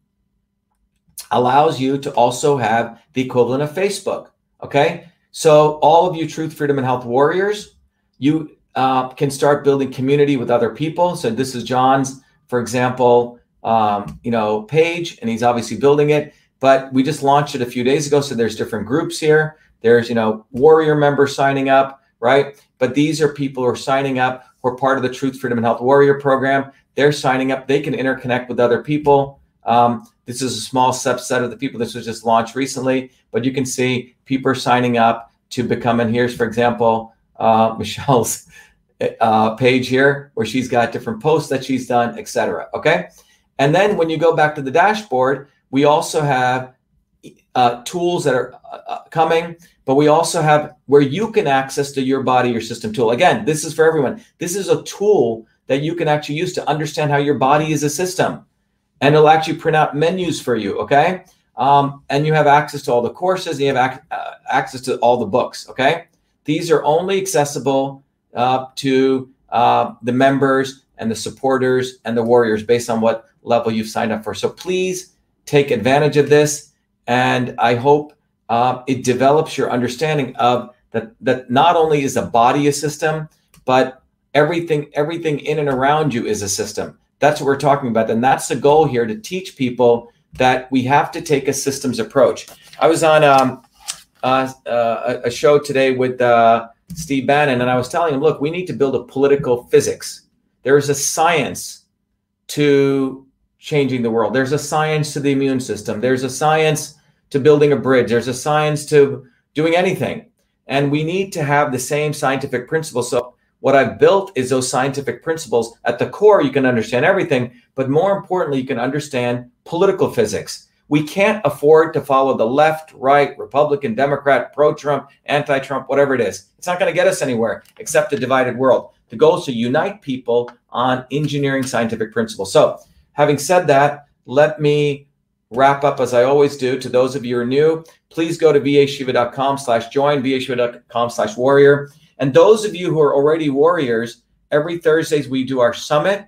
allows you to also have the equivalent of Facebook. Okay. So, all of you Truth, Freedom, and Health warriors, you uh, can start building community with other people. So, this is John's, for example, um, you know, page, and he's obviously building it. But we just launched it a few days ago, so there's different groups here. There's you know warrior members signing up, right? But these are people who are signing up who are part of the Truth, Freedom, and Health Warrior program. They're signing up. They can interconnect with other people. Um, this is a small subset of the people. This was just launched recently, but you can see people are signing up to become. And here's, for example, uh, Michelle's uh, page here, where she's got different posts that she's done, etc. Okay. And then when you go back to the dashboard, we also have uh, tools that are uh, uh, coming, but we also have where you can access to your body, your system tool. Again, this is for everyone. This is a tool that you can actually use to understand how your body is a system. And it'll actually print out menus for you, okay? Um, and you have access to all the courses, you have ac- uh, access to all the books, okay? These are only accessible uh, to uh, the members and the supporters and the warriors based on what level you've signed up for. So please take advantage of this. And I hope uh, it develops your understanding of that, that not only is a body a system, but everything, everything in and around you is a system. That's what we're talking about. And that's the goal here to teach people that we have to take a systems approach. I was on um, uh, uh, a show today with uh, Steve Bannon, and I was telling him, look, we need to build a political physics. There is a science to changing the world. There's a science to the immune system. There's a science to building a bridge. There's a science to doing anything. And we need to have the same scientific principles. So what I've built is those scientific principles. At the core, you can understand everything, but more importantly, you can understand political physics. We can't afford to follow the left, right, Republican, Democrat, pro Trump, anti Trump, whatever it is. It's not going to get us anywhere except a divided world. The goal is to unite people on engineering scientific principles. So, having said that, let me wrap up as I always do. To those of you who are new, please go to vashiva.com slash join, vashiva.com slash warrior. And those of you who are already warriors, every Thursdays we do our summit.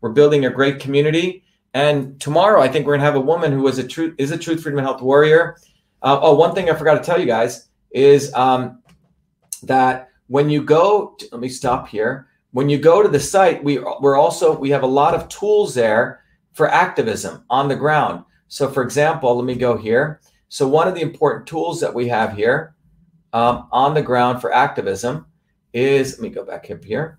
We're building a great community. And tomorrow, I think we're gonna have a woman who is a truth is a truth freedom and health warrior. Uh, oh, one thing I forgot to tell you guys is um, that when you go, to, let me stop here. When you go to the site, we we're also we have a lot of tools there for activism on the ground. So, for example, let me go here. So, one of the important tools that we have here um, on the ground for activism is let me go back up here.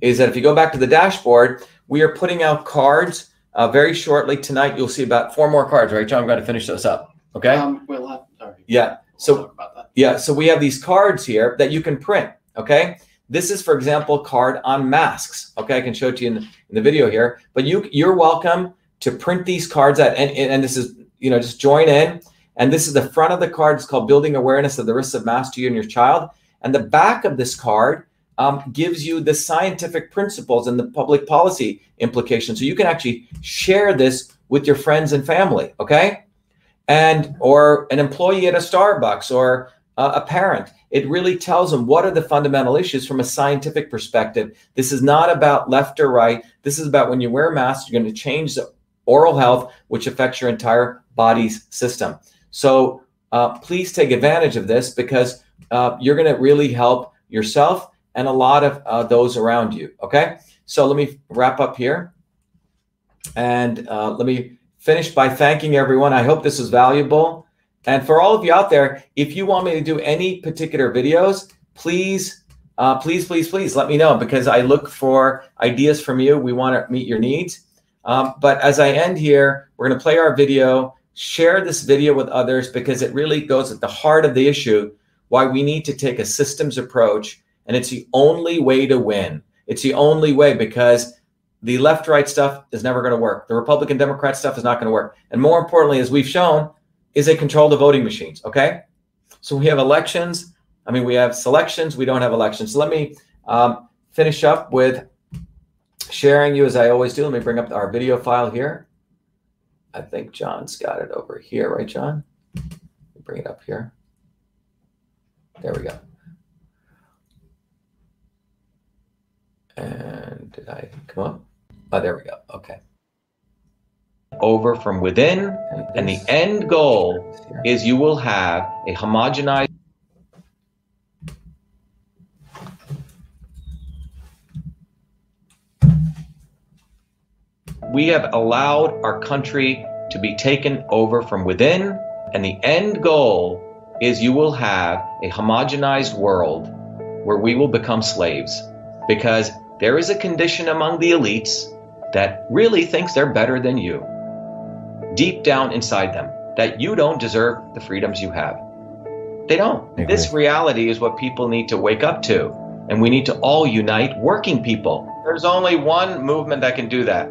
Is that if you go back to the dashboard, we are putting out cards uh, very shortly tonight. You'll see about four more cards, right, John? I'm going to finish those up. Okay.
Um, we'll have, sorry.
Yeah. So yeah, so we have these cards here that you can print. Okay. This is, for example, card on masks. Okay, I can show it to you in, in the video here. But you you're welcome to print these cards at and, and this is you know just join in. And this is the front of the card. It's called Building Awareness of the Risks of Mask to You and Your Child. And the back of this card um, gives you the scientific principles and the public policy implications. So you can actually share this with your friends and family. Okay and or an employee at a Starbucks or uh, a parent. It really tells them what are the fundamental issues from a scientific perspective. This is not about left or right. This is about when you wear a mask, you're going to change the oral health, which affects your entire body's system. So uh, please take advantage of this because uh, you're going to really help yourself and a lot of uh, those around you. Okay. So let me wrap up here. And uh, let me finish by thanking everyone. I hope this is valuable. And for all of you out there, if you want me to do any particular videos, please, uh, please, please, please let me know because I look for ideas from you. We want to meet your needs. Um, but as I end here, we're going to play our video, share this video with others because it really goes at the heart of the issue why we need to take a systems approach. And it's the only way to win. It's the only way because the left right stuff is never going to work. The Republican Democrat stuff is not going to work. And more importantly, as we've shown, is they control the voting machines. Okay. So we have elections. I mean, we have selections. We don't have elections. So let me um, finish up with sharing you as I always do. Let me bring up our video file here. I think John's got it over here, right, John? Bring it up here. There we go. And did I come up? Oh, there we go. Okay. Over from within, and the end goal is you will have a homogenized. We have allowed our country to be taken over from within, and the end goal is you will have a homogenized world where we will become slaves because there is a condition among the elites that really thinks they're better than you, deep down inside them, that you don't deserve the freedoms you have. They don't. This reality is what people need to wake up to. And we need to all unite working people. There's only one movement that can do that.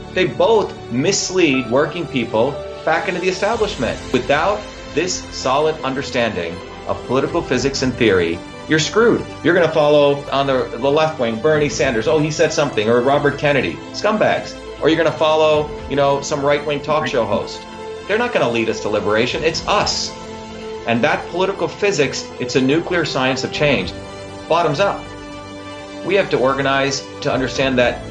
They both mislead working people back into the establishment. Without this solid understanding of political physics and theory, you're screwed. You're going to follow on the, the left wing Bernie Sanders. Oh, he said something, or Robert Kennedy. Scumbags. Or you're going to follow, you know, some right wing talk show host. They're not going to lead us to liberation. It's us. And that political physics, it's a nuclear science of change. Bottoms up. We have to organize to understand that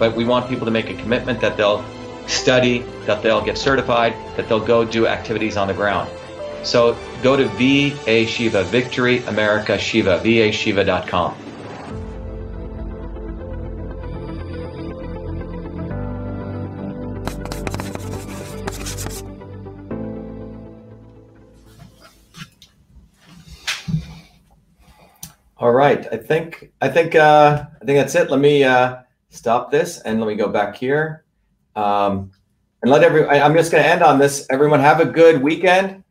but we want people to make a commitment that they'll study, that they'll get certified, that they'll go do activities on the ground. So go to VA Shiva, Victory America Shiva, vashiva.com. All right, I think I think uh, I think that's it. Let me uh, stop this and let me go back here. Um, and let every, I, am just going to end on this. Everyone have a good weekend.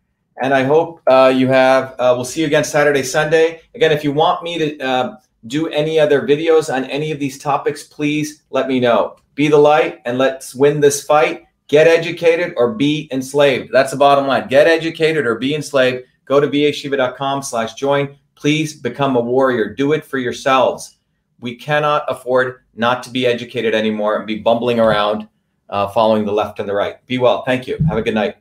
And I hope uh, you have, uh, we'll see you again Saturday, Sunday. Again, if you want me to uh, do any other videos on any of these topics, please let me know. Be the light and let's win this fight. Get educated or be enslaved. That's the bottom line. Get educated or be enslaved. Go to vashiva.com slash join. Please become a warrior. Do it for yourselves. We cannot afford not to be educated anymore and be bumbling around uh, following the left and the right. Be well. Thank you. Have a good night.